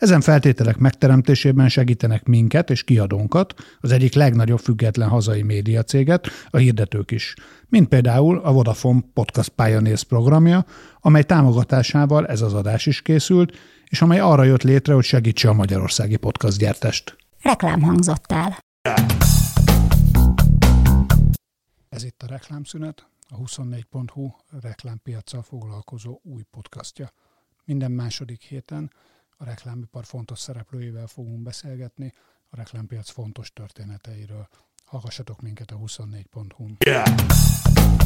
Ezen feltételek megteremtésében segítenek minket és kiadónkat, az egyik legnagyobb független hazai médiacéget, a hirdetők is, mint például a Vodafone Podcast Pioneers programja, amely támogatásával ez az adás is készült, és amely arra jött létre, hogy segítse a magyarországi podcast gyártást. Reklám hangzott el. Ez itt a reklámszünet, a 24.hu reklámpiacsal foglalkozó új podcastja. Minden második héten a reklámipar fontos szereplőivel fogunk beszélgetni a reklámpiac fontos történeteiről. Hallgassatok minket a 24.hu-n. Yeah.